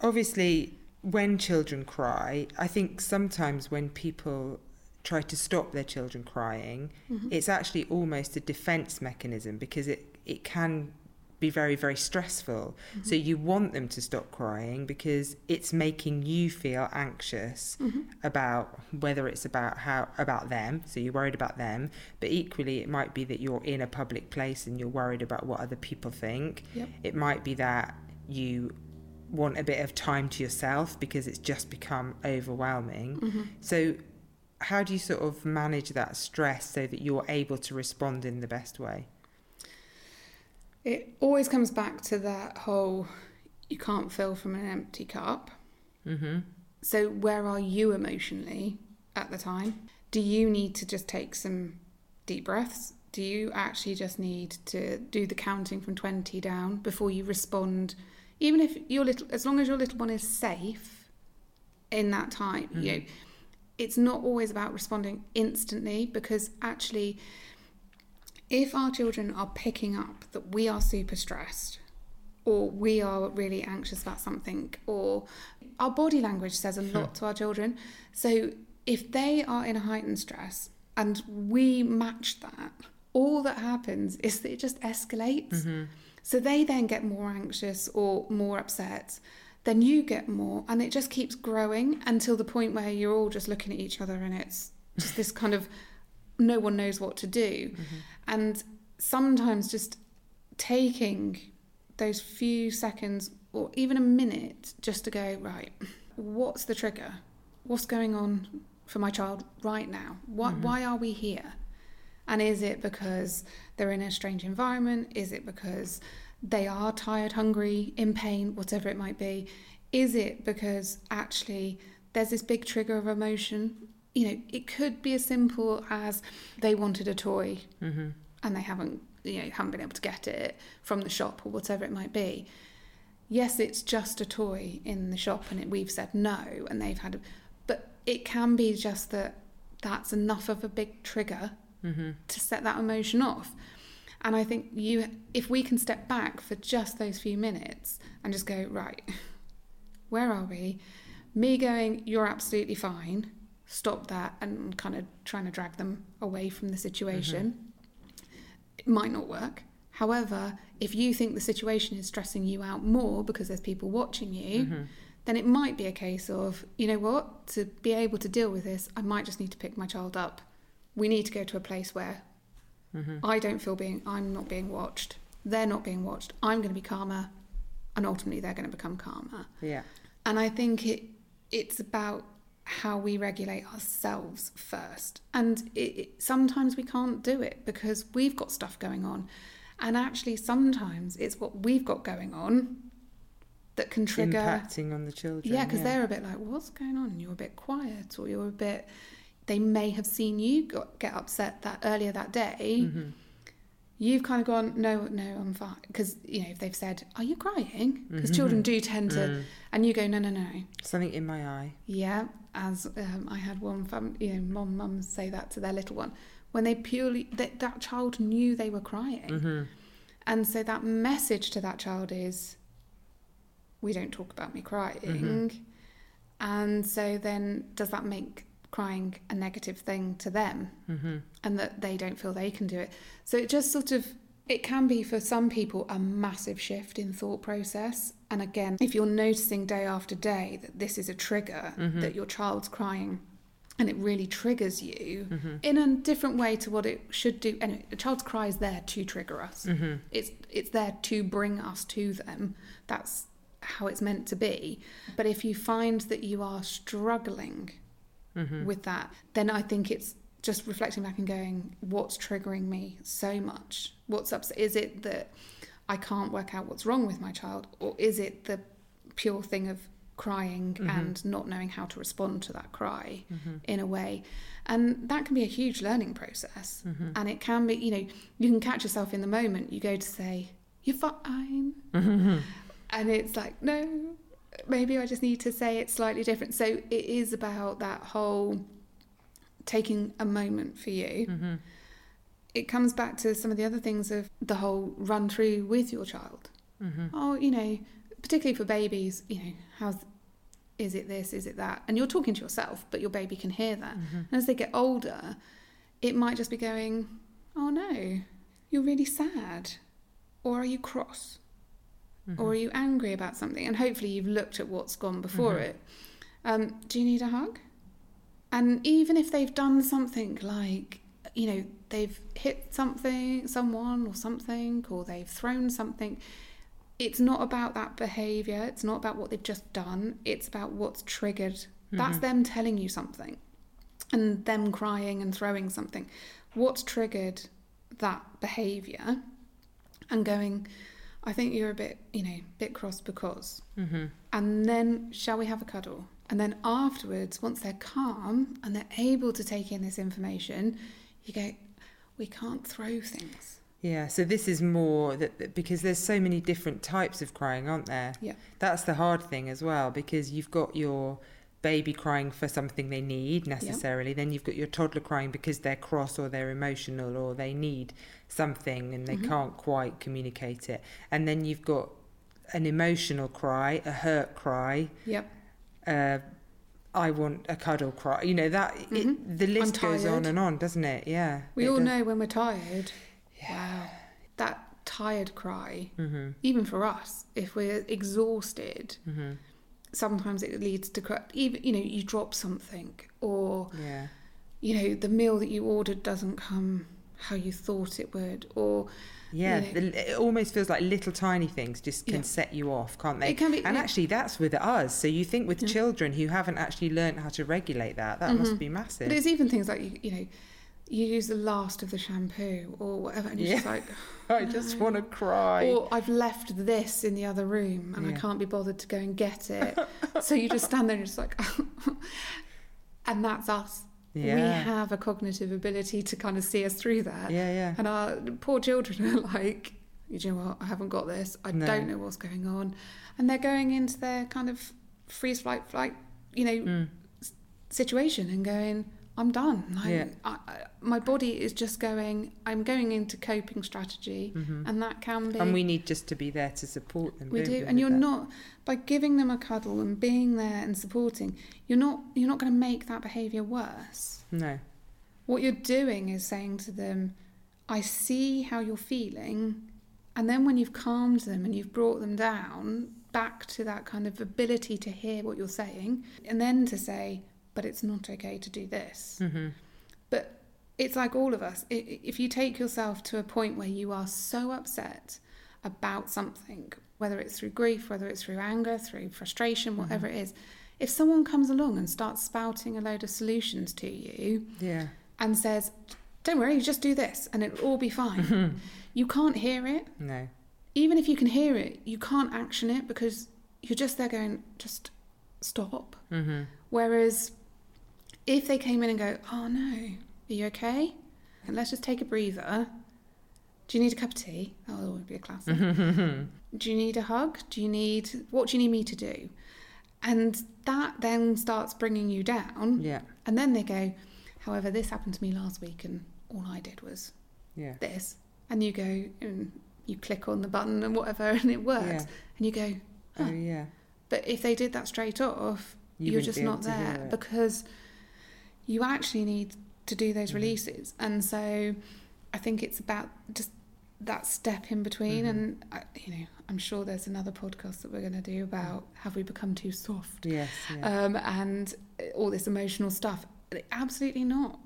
[SPEAKER 1] obviously, when children cry, I think sometimes when people try to stop their children crying,
[SPEAKER 2] Mhm.
[SPEAKER 1] it's actually almost a defense mechanism because it, it can be very, very stressful.
[SPEAKER 2] Mm-hmm.
[SPEAKER 1] So, you want them to stop crying because it's making you feel anxious
[SPEAKER 2] Mhm.
[SPEAKER 1] about whether it's about how about them so you're worried about them but equally it might be that you're in a public place and you're worried about what other people think
[SPEAKER 2] Yep.
[SPEAKER 1] it might be that you want a bit of time to yourself because it's just become overwhelming
[SPEAKER 2] Mhm.
[SPEAKER 1] so how do you sort of manage that stress so that you're able to respond in the best way
[SPEAKER 2] It always comes back to that whole you can't fill from an empty cup.
[SPEAKER 1] mm-hmm
[SPEAKER 2] So, where are you emotionally at the time? Do you need to just take some deep breaths? Do you actually just need to do the counting from 20 down before you respond? Even if your little, as long as your little one is safe in that time, you mm.
[SPEAKER 1] know,
[SPEAKER 2] it's not always about responding instantly because actually, if our children are picking up that we are super stressed or we are really anxious about something or our body language says a lot hmm. to our children. So if they are in a heightened stress and we match that, all that happens is that it just escalates.
[SPEAKER 1] Mm-hmm.
[SPEAKER 2] So they then get more anxious or more upset. Then you get more, and it just keeps growing until the point where you're all just looking at each other, and it's just this kind of no one knows what to do.
[SPEAKER 1] Mm-hmm.
[SPEAKER 2] And sometimes just taking those few seconds or even a minute just to go, right, what's the trigger? What's going on for my child right now? What,
[SPEAKER 1] Mhm.
[SPEAKER 2] Why are we here? And is it because they're in a strange environment? Is it because they are tired, hungry, in pain, whatever it might be? Is it because actually there's this big trigger of emotion? You know, it could be as simple as they wanted a toy
[SPEAKER 1] Mm-hmm.
[SPEAKER 2] and they haven't you know haven't been able to get it from the shop or whatever it might be yes it's just a toy in the shop and it, we've said no and they've had a, but it can be just that that's enough of a big trigger
[SPEAKER 1] Mm-hmm.
[SPEAKER 2] to set that emotion off. And i think you if we can step back for just those few minutes and just go right where are we? Me going you're absolutely fine. Stop that and kind of trying to drag them away from the situation. It might not work. However if you think the situation is stressing you out more because there's people watching you
[SPEAKER 1] Mm-hmm.
[SPEAKER 2] then it might be a case of you know what? To be able to deal with this i might just need to pick my child up we need to go to a place where
[SPEAKER 1] Mm-hmm.
[SPEAKER 2] I don't feel being I'm not being watched. They're not being watched. I'm going to be calmer and ultimately they're going to become calmer.
[SPEAKER 1] Yeah.
[SPEAKER 2] And I think it it's about how we regulate ourselves first. And it, it, sometimes we can't do it because we've got stuff going on. And actually sometimes it's what we've got going on that can trigger
[SPEAKER 1] Impacting on the children.
[SPEAKER 2] yeah, because they're a bit like, what's going on? And you're a bit quiet, or you're a bit. They may have seen you get upset that earlier that day.
[SPEAKER 1] Mm-hmm.
[SPEAKER 2] You've kind of gone, no, no, I'm fine. Because you know, if they've said, "Are you crying?" Because
[SPEAKER 1] Mhm.
[SPEAKER 2] children do tend to,
[SPEAKER 1] Mm.
[SPEAKER 2] and you go, "No, no, no."
[SPEAKER 1] Something in my eye.
[SPEAKER 2] Yeah, as um, I had one fam, you know, mom, mums say that to their little one when they purely that that child knew they were crying,
[SPEAKER 1] Mm-hmm.
[SPEAKER 2] and so that message to that child is, "We don't talk about me crying,"
[SPEAKER 1] Mhm.
[SPEAKER 2] and so then does that make crying a negative thing to them,
[SPEAKER 1] Mm-hmm.
[SPEAKER 2] and that they don't feel they can do it? So it just sort of it can be for some people a massive shift in thought process. And again, if you're noticing day after day that this is a trigger,
[SPEAKER 1] Mhm.
[SPEAKER 2] that your child's crying and it really triggers you
[SPEAKER 1] Mm-hmm.
[SPEAKER 2] in a different way to what it should do. Anyway, a child's cry is there to trigger us.
[SPEAKER 1] Mm-hmm.
[SPEAKER 2] It's it's there to bring us to them. That's how it's meant to be. But if you find that you are struggling
[SPEAKER 1] Mm-hmm.
[SPEAKER 2] with that, then I think it's just reflecting back and going, what's triggering me so much? What's up? Is it that I can't work out what's wrong with my child, or is it the pure thing of crying
[SPEAKER 1] Mhm.
[SPEAKER 2] and not knowing how to respond to that cry
[SPEAKER 1] Mm-hmm.
[SPEAKER 2] in a way? And that can be a huge learning process.
[SPEAKER 1] Mm-hmm.
[SPEAKER 2] And it can be, you know, you can catch yourself in the moment. You go to say, "You're fine,"
[SPEAKER 1] Mm-hmm.
[SPEAKER 2] and it's like, no, maybe I just need to say it slightly different. So it is about that whole taking a moment for you.
[SPEAKER 1] Mm-hmm.
[SPEAKER 2] It comes back to some of the other things of the whole run through with your child.
[SPEAKER 1] Mm-hmm.
[SPEAKER 2] Oh, you know, particularly for babies, you know, how's is it this, is it that? And you're talking to yourself, but your baby can hear that.
[SPEAKER 1] Mm-hmm.
[SPEAKER 2] And as they get older, it might just be going, Oh no, you're really sad. Or are you cross?
[SPEAKER 1] Mm-hmm.
[SPEAKER 2] or are you angry about something? And hopefully you've looked at what's gone before
[SPEAKER 1] Mhm.
[SPEAKER 2] it. Um, do you need a hug? And even if they've done something like, you know, they've hit something, someone or something, or they've thrown something, it's not about that behaviour. It's not about what they've just done. It's about what's triggered. That's
[SPEAKER 1] Mhm.
[SPEAKER 2] them telling you something and them crying and throwing something. What's triggered that behaviour and going, I think you're a bit, you know, bit cross because.
[SPEAKER 1] Mm-hmm.
[SPEAKER 2] And then, shall we have a cuddle? And then afterwards, once they're calm and they're able to take in this information, you go, we can't throw things.
[SPEAKER 1] Yeah, so this is more that that- because there's so many different types of crying, aren't there?
[SPEAKER 2] Yeah.
[SPEAKER 1] That's the hard thing as well because you've got your baby crying for something they need necessarily. Then you've got your toddler crying because they're cross or they're emotional or they need something and they
[SPEAKER 2] Mhm.
[SPEAKER 1] can't quite communicate it. And then you've got an emotional cry, a hurt cry,
[SPEAKER 2] Yep.
[SPEAKER 1] uh, I want a cuddle cry. You know that
[SPEAKER 2] Mhm.
[SPEAKER 1] it, the list goes on and on, doesn't it? Yeah.
[SPEAKER 2] We
[SPEAKER 1] it
[SPEAKER 2] all
[SPEAKER 1] does.
[SPEAKER 2] know when we're tired. Wow. That tired cry,
[SPEAKER 1] Mhm.
[SPEAKER 2] even for us, if we're exhausted,
[SPEAKER 1] Mhm.
[SPEAKER 2] Sometimes it leads to. Even you know, you drop something, or
[SPEAKER 1] Yeah.
[SPEAKER 2] you know, the meal that you ordered doesn't come how you thought it would, or
[SPEAKER 1] Yeah,
[SPEAKER 2] you know.
[SPEAKER 1] the, it almost feels like little tiny things just can
[SPEAKER 2] Yeah.
[SPEAKER 1] set you off, can't they?
[SPEAKER 2] it can be.
[SPEAKER 1] And actually, that's with us. So you think with
[SPEAKER 2] Yeah.
[SPEAKER 1] children who haven't actually learned how to regulate that, that must
[SPEAKER 2] Mhm.
[SPEAKER 1] be
[SPEAKER 2] but
[SPEAKER 1] massive.
[SPEAKER 2] it's even things like you, you know, you use the last of the shampoo or whatever, and you're just like,
[SPEAKER 1] I just want to cry.
[SPEAKER 2] or I've left this in the other room and I can't be bothered to go and get it. so you just stand there and just like, and that's us. We have a cognitive ability to kind of see us through that.
[SPEAKER 1] yeah, yeah.
[SPEAKER 2] And our poor children are like, you know what, I haven't got this. I
[SPEAKER 1] No.
[SPEAKER 2] don't know what's going on. And they're going into their kind of freeze flight, flight, you know,
[SPEAKER 1] Mm.
[SPEAKER 2] situation and going, I'm done. Like,
[SPEAKER 1] Yeah.
[SPEAKER 2] I, I, my body is just going, I'm going into coping strategy.
[SPEAKER 1] Mhm.
[SPEAKER 2] And that can be.
[SPEAKER 1] And we need just to be there to support them.
[SPEAKER 2] We do,
[SPEAKER 1] with
[SPEAKER 2] and you're
[SPEAKER 1] that?
[SPEAKER 2] not by giving them a cuddle and being there and supporting. You're not. You're not going to make that behaviour worse.
[SPEAKER 1] No.
[SPEAKER 2] What you're doing is saying to them, "I see how you're feeling," and then when you've calmed them and you've brought them down back to that kind of ability to hear what you're saying, and then to say, "But it's not okay to do this."
[SPEAKER 1] hmm
[SPEAKER 2] But it's like all of us. If you take yourself to a point where you are so upset about something, whether it's through grief, whether it's through anger, through frustration, whatever it is, if someone comes along and starts spouting a load of solutions to you
[SPEAKER 1] Yeah.
[SPEAKER 2] and says, don't worry, just do this and it'll all be fine, you can't hear it.
[SPEAKER 1] No.
[SPEAKER 2] Even if you can hear it, you can't action it because you're just there going, just stop.
[SPEAKER 1] hmm
[SPEAKER 2] Whereas if they came in and go, oh no, are you okay? And let's just take a breather. Do you need a cup of tea? That will always be a classic. do you need a hug? Do you need, what do you need me to do? And that then starts bringing you down.
[SPEAKER 1] Yeah.
[SPEAKER 2] And then they go, however, this happened to me last week and all I did was
[SPEAKER 1] Yeah.
[SPEAKER 2] this. And you go, and you click on the button and whatever and it works.
[SPEAKER 1] Yeah.
[SPEAKER 2] And you go, Huh.
[SPEAKER 1] Oh yeah.
[SPEAKER 2] but if they did that straight off,
[SPEAKER 1] You
[SPEAKER 2] are just not there because you actually need to do those
[SPEAKER 1] Mhm.
[SPEAKER 2] releases and so i think it's about just that step in between
[SPEAKER 1] Mhm.
[SPEAKER 2] and I, you know i'm sure there's another podcast that we're going to do about have we become too soft
[SPEAKER 1] Yes. Yeah.
[SPEAKER 2] um, and all this emotional stuff absolutely not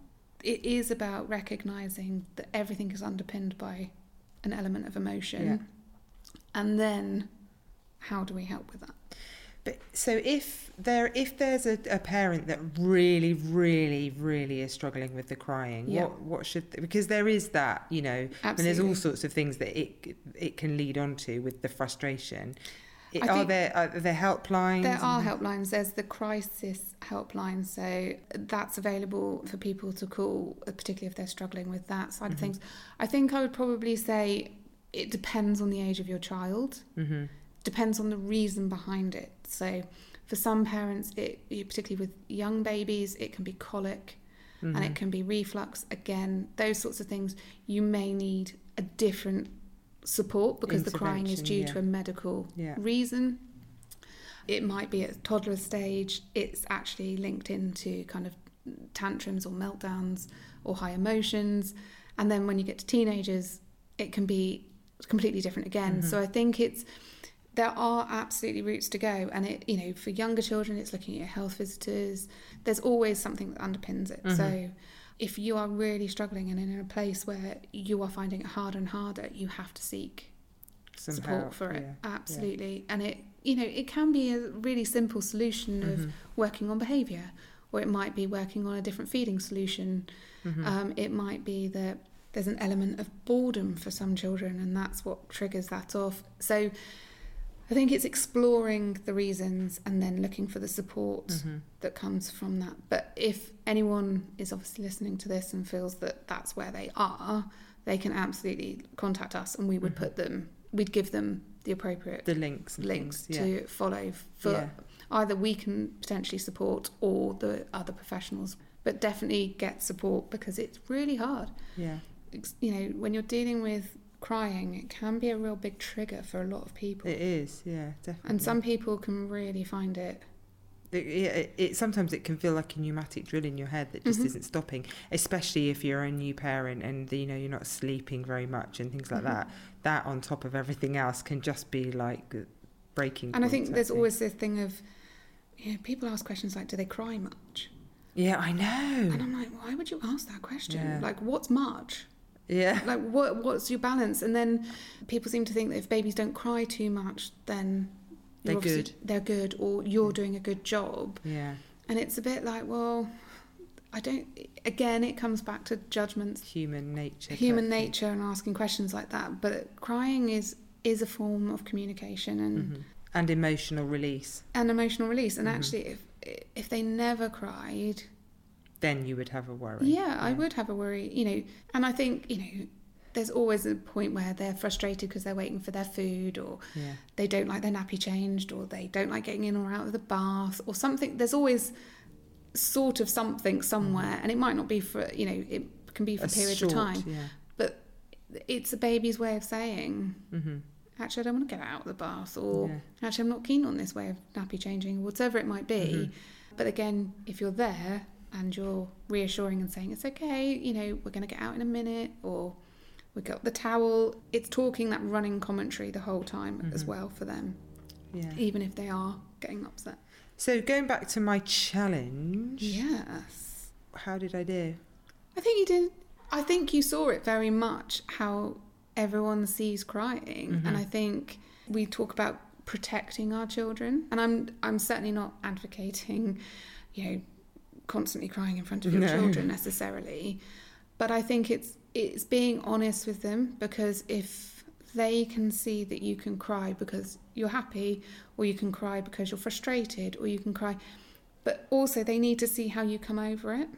[SPEAKER 2] it is about recognizing that everything is underpinned by an element of emotion
[SPEAKER 1] Yeah.
[SPEAKER 2] and then how do we help with that
[SPEAKER 1] But so if there if there's a, a parent that really really really is struggling with the crying,
[SPEAKER 2] Yeah.
[SPEAKER 1] what what should because there is that you know, and there's all sorts of things that it it can lead on to with the frustration. It, are there are there helplines?
[SPEAKER 2] There are helplines. There's the Cry-sis helpline, so that's available for people to call, uh, particularly if they're struggling with that side of
[SPEAKER 1] Mhm.
[SPEAKER 2] things. I think I would probably say it depends on the age of your child,
[SPEAKER 1] Mhm.
[SPEAKER 2] Depends on the reason behind it. So, for some parents, it particularly with young babies, it can be colic and
[SPEAKER 1] Mhm.
[SPEAKER 2] it can be reflux. Again, those sorts of things, you may need a different support because the crying is due
[SPEAKER 1] Intervention,
[SPEAKER 2] to a medical
[SPEAKER 1] Yeah.
[SPEAKER 2] reason. It might be at toddler stage, it's actually linked into kind of tantrums or meltdowns or high emotions. And then when you get to teenagers, it can be completely different again.
[SPEAKER 1] Mhm.
[SPEAKER 2] So I think it's there are absolutely routes to go and it you know for younger children it's looking at your health visitors there's always something that underpins it
[SPEAKER 1] Mhm.
[SPEAKER 2] so if you are really struggling and in a place where you are finding it harder and harder you have to seek
[SPEAKER 1] Some
[SPEAKER 2] support
[SPEAKER 1] help,
[SPEAKER 2] for it
[SPEAKER 1] yeah.
[SPEAKER 2] absolutely and it you know it can be a really simple solution of
[SPEAKER 1] Mhm.
[SPEAKER 2] working on behavior or it might be working on a different feeding solution
[SPEAKER 1] Mhm.
[SPEAKER 2] um, it might be that there's an element of boredom for some children, and that's what triggers that off. So I think it's exploring the reasons and then looking for the support
[SPEAKER 1] Mhm.
[SPEAKER 2] that comes from that. But if anyone is obviously listening to this and feels that that's where they are, they can absolutely contact us, and we would
[SPEAKER 1] Mhm.
[SPEAKER 2] put them, we'd give them the appropriate
[SPEAKER 1] the links
[SPEAKER 2] links
[SPEAKER 1] things, yeah.
[SPEAKER 2] to follow for
[SPEAKER 1] Yeah.
[SPEAKER 2] either we can potentially support or the other professionals. But definitely get support because it's really hard.
[SPEAKER 1] Yeah.
[SPEAKER 2] You know, when you're dealing with crying, it can be a real big trigger for a lot of people.
[SPEAKER 1] It is. Yeah, definitely.
[SPEAKER 2] and some people can really find it.
[SPEAKER 1] It, it, it sometimes it can feel like a pneumatic drill in your head that just
[SPEAKER 2] Mhm.
[SPEAKER 1] isn't stopping, especially if you're a new parent and you know you're not sleeping very much and things like
[SPEAKER 2] Mhm.
[SPEAKER 1] that. That on top of everything else can just be like breaking.
[SPEAKER 2] And I think there's always this thing of, you know, people ask questions like, do they cry much?
[SPEAKER 1] Yeah, I know.
[SPEAKER 2] And I'm like, why would you ask that question?
[SPEAKER 1] Yeah.
[SPEAKER 2] Like, what's much?
[SPEAKER 1] Yeah.
[SPEAKER 2] Like, what what's your balance? And then people seem to think that if babies don't cry too much, then
[SPEAKER 1] They're good.
[SPEAKER 2] They're good, or you're doing a good job.
[SPEAKER 1] Yeah.
[SPEAKER 2] And it's a bit like, well, I don't. Again, it comes back to judgments,
[SPEAKER 1] Human nature.
[SPEAKER 2] human
[SPEAKER 1] thing.
[SPEAKER 2] nature, and asking questions like that. But crying is is a form of communication and
[SPEAKER 1] Mhm. And emotional release.
[SPEAKER 2] and emotional release. And
[SPEAKER 1] Mhm.
[SPEAKER 2] actually, if if they never cried,
[SPEAKER 1] Then you would have a worry.
[SPEAKER 2] Yeah, I would have a worry, you know. And I think, you know, there's always a point where they're frustrated because they're waiting for their food or
[SPEAKER 1] Yeah.
[SPEAKER 2] they don't like their nappy changed or they don't like getting in or out of the bath or something. There's always sort of something somewhere and it might not be for, you know, it can be for
[SPEAKER 1] A
[SPEAKER 2] periods
[SPEAKER 1] short,
[SPEAKER 2] of time.
[SPEAKER 1] Yeah.
[SPEAKER 2] It's a baby's way of saying,
[SPEAKER 1] hmm
[SPEAKER 2] actually, I don't want to get out of the bath or
[SPEAKER 1] yeah.
[SPEAKER 2] actually, I'm not keen on this way of nappy changing or whatever it might be.
[SPEAKER 1] Mhm.
[SPEAKER 2] But again, if you're there and you're reassuring and saying it's okay, you know, we're going to get out in a minute, or we got the towel, it's talking that running commentary the whole time as
[SPEAKER 1] Mhm.
[SPEAKER 2] well for them,
[SPEAKER 1] Yeah.
[SPEAKER 2] even if they are getting upset.
[SPEAKER 1] So going back to my challenge.
[SPEAKER 2] Yes.
[SPEAKER 1] How did I do?
[SPEAKER 2] I think you did. I think you saw it very much how everyone sees crying,
[SPEAKER 1] Mhm.
[SPEAKER 2] and I think we talk about protecting our children, and I'm I'm certainly not advocating, you know, constantly crying in front of your
[SPEAKER 1] No.
[SPEAKER 2] children necessarily, but I think it's it's being honest with them because if they can see that you can cry because you're happy or you can cry because you're frustrated or you can cry but also they need to see how you come over it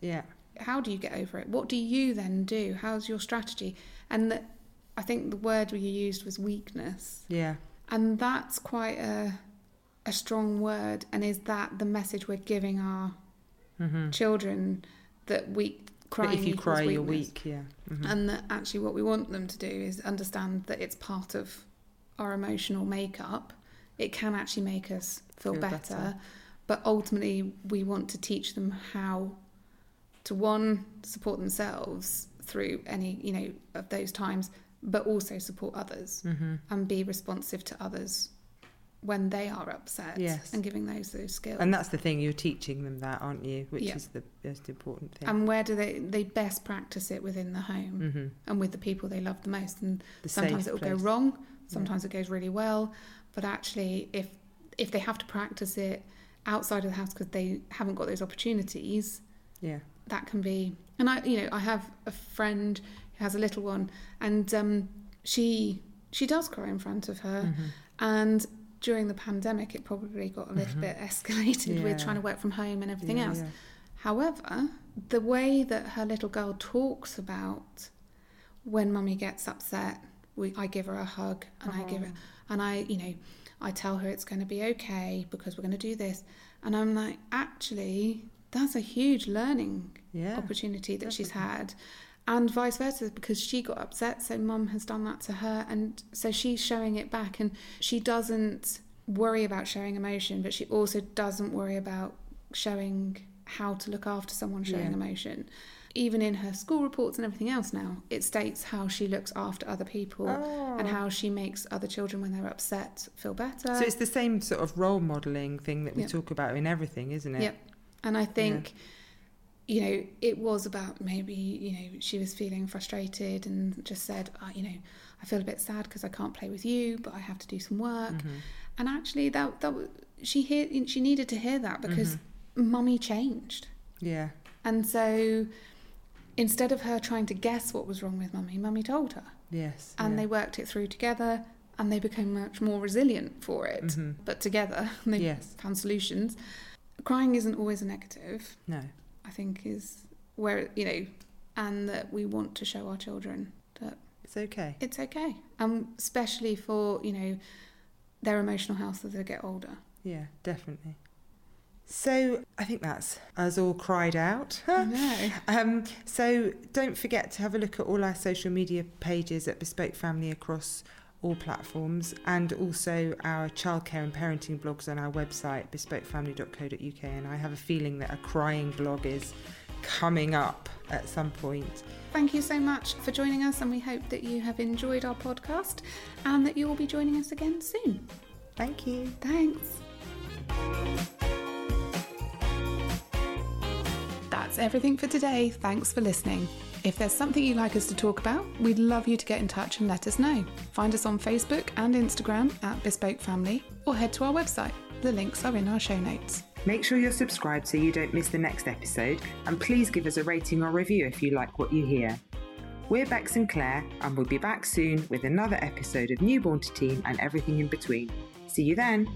[SPEAKER 1] Yeah.
[SPEAKER 2] how do you get over it? What do you then do? How's your strategy? And the, I think the word you used was weakness,
[SPEAKER 1] Yeah.
[SPEAKER 2] and that's quite a a strong word. And is that the message we're giving our
[SPEAKER 1] hmm
[SPEAKER 2] children that we
[SPEAKER 1] cry.
[SPEAKER 2] But
[SPEAKER 1] if you cry, you're weak. Yeah. Mhm.
[SPEAKER 2] and that actually what we want them to do is understand that it's part of our emotional makeup. It can actually make us feel,
[SPEAKER 1] Feel
[SPEAKER 2] better,
[SPEAKER 1] better.
[SPEAKER 2] but ultimately we want to teach them how to one support themselves through any you know of those times, but also support others
[SPEAKER 1] Mhm.
[SPEAKER 2] and be responsive to others when they are upset
[SPEAKER 1] Yes.
[SPEAKER 2] and giving those those skills.
[SPEAKER 1] And that's the thing. You're teaching them that, aren't you? Which
[SPEAKER 2] Yeah.
[SPEAKER 1] is the most important thing.
[SPEAKER 2] and where do they they best practice it within the home
[SPEAKER 1] hmm
[SPEAKER 2] and with the people they love the most and
[SPEAKER 1] The
[SPEAKER 2] sometimes it will go wrong sometimes it goes really well but actually if if they have to practice it outside of the house because they haven't got those opportunities
[SPEAKER 1] Yeah.
[SPEAKER 2] that can be and i you know i have a friend who has a little one and um she she does cry in front of her
[SPEAKER 1] Mhm.
[SPEAKER 2] and during the pandemic it probably got a little
[SPEAKER 1] Mhm.
[SPEAKER 2] bit escalated with trying to work from home and everything
[SPEAKER 1] Yeah,
[SPEAKER 2] else
[SPEAKER 1] yeah.
[SPEAKER 2] However, the way that her little girl talks about when mummy gets upset, we, I give her a hug and I give her, and I, you know, I tell her it's going to be okay because we're going to do this. And I'm like, actually, that's a huge learning
[SPEAKER 1] Yeah.
[SPEAKER 2] opportunity that she's had. And vice versa, because she got upset, so mum has done that to her. And so she's showing it back. And she doesn't worry about showing emotion, but she also doesn't worry about showing how to look after someone showing
[SPEAKER 1] Yeah.
[SPEAKER 2] emotion. Even in her school reports and everything else now, it states how she looks after other people
[SPEAKER 1] Oh.
[SPEAKER 2] and how she makes other children, when they're upset, feel better.
[SPEAKER 1] So it's the same sort of role modelling thing that we
[SPEAKER 2] Yeah.
[SPEAKER 1] talk about in everything, isn't it?
[SPEAKER 2] Yep. And I think, you know, it was about maybe, you know, she was feeling frustrated and just said, oh, you know, I feel a bit sad because I can't play with you, but I have to do some work.
[SPEAKER 1] Mhm.
[SPEAKER 2] And actually, that that she hear she needed to hear that because mummy changed,
[SPEAKER 1] Yeah.
[SPEAKER 2] and so instead of her trying to guess what was wrong with mummy, mummy told her,
[SPEAKER 1] Yes.
[SPEAKER 2] and
[SPEAKER 1] yeah.
[SPEAKER 2] they worked it through together, and they became much more resilient for it.
[SPEAKER 1] Mhm.
[SPEAKER 2] But together, they
[SPEAKER 1] Yes.
[SPEAKER 2] found solutions. Crying isn't always a negative.
[SPEAKER 1] No.
[SPEAKER 2] I think is where you know, and that we want to show our children that
[SPEAKER 1] It's okay.
[SPEAKER 2] it's okay, and especially for you know their emotional health as they get older.
[SPEAKER 1] Yeah, definitely. So I think that's us all cried out.
[SPEAKER 2] I know.
[SPEAKER 1] Um, so don't forget to have a look at all our social media pages at Bespoke Family across all platforms and also our childcare and parenting blogs on our website bespokefamily.co.uk and I have a feeling that a crying blog is coming up at some point.
[SPEAKER 2] Thank you so much for joining us, and we hope that you have enjoyed our podcast and that you will be joining us again soon.
[SPEAKER 1] Thank you.
[SPEAKER 2] Thanks. That's everything for today. Thanks for listening. If there's something you'd like us to talk about, we'd love you to get in touch and let us know. Find us on Facebook and Instagram at Bespoke Family or head to our website. The links are in our show notes.
[SPEAKER 1] Make sure you're subscribed so you don't miss the next episode, and please give us a rating or review if you like what you hear. We're Becks and Claire, and we'll be back soon with another episode of Newborn to Teen and everything in between. See you then!